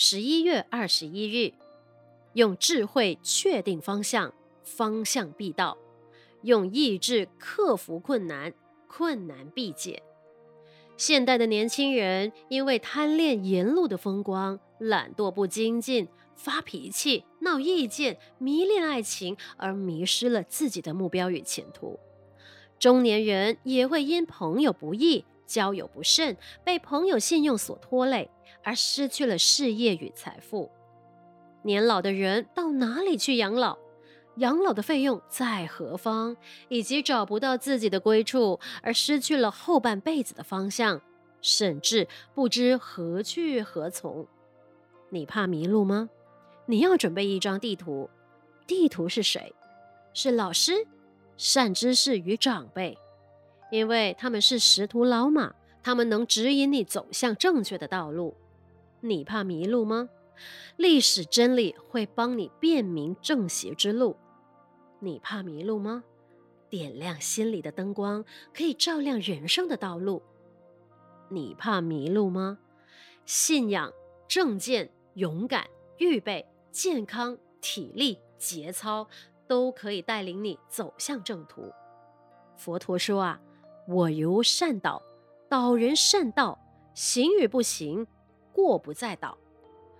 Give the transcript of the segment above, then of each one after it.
十一月二十一日，用智慧确定方向，方向必到；用意志克服困难，困难必解。现代的年轻人因为贪恋沿路的风光，懒惰不精进，发脾气、闹意见、迷恋爱情，而迷失了自己的目标与前途。中年人也会因朋友不义。交友不慎，被朋友信用所拖累，而失去了事业与财富。年老的人到哪里去养老？养老的费用在何方？以及找不到自己的归处，而失去了后半辈子的方向，甚至不知何去何从。你怕迷路吗？你要准备一张地图。地图是谁？是老师、善知识与长辈。因为他们是识途老马，他们能指引你走向正确的道路。你怕迷路吗？历史真理会帮你辨明正邪之路。你怕迷路吗？点亮心里的灯光，可以照亮人生的道路。你怕迷路吗？信仰、正见、勇敢、预备、健康、体力、节操，都可以带领你走向正途。佛陀说啊。我由善导，导人善道，行与不行，过不在导。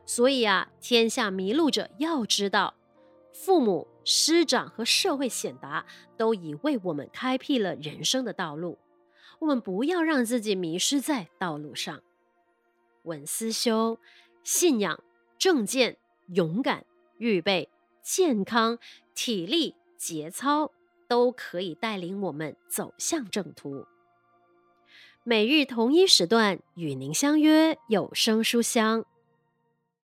所以啊，天下迷路者要知道，父母、师长和社会显达都已为我们开辟了人生的道路。我们不要让自己迷失在道路上。闻思修，信仰、正见、勇敢、预备、健康、体力、节操。都可以带领我们走向正途。每日同一时段与您相约有声书香。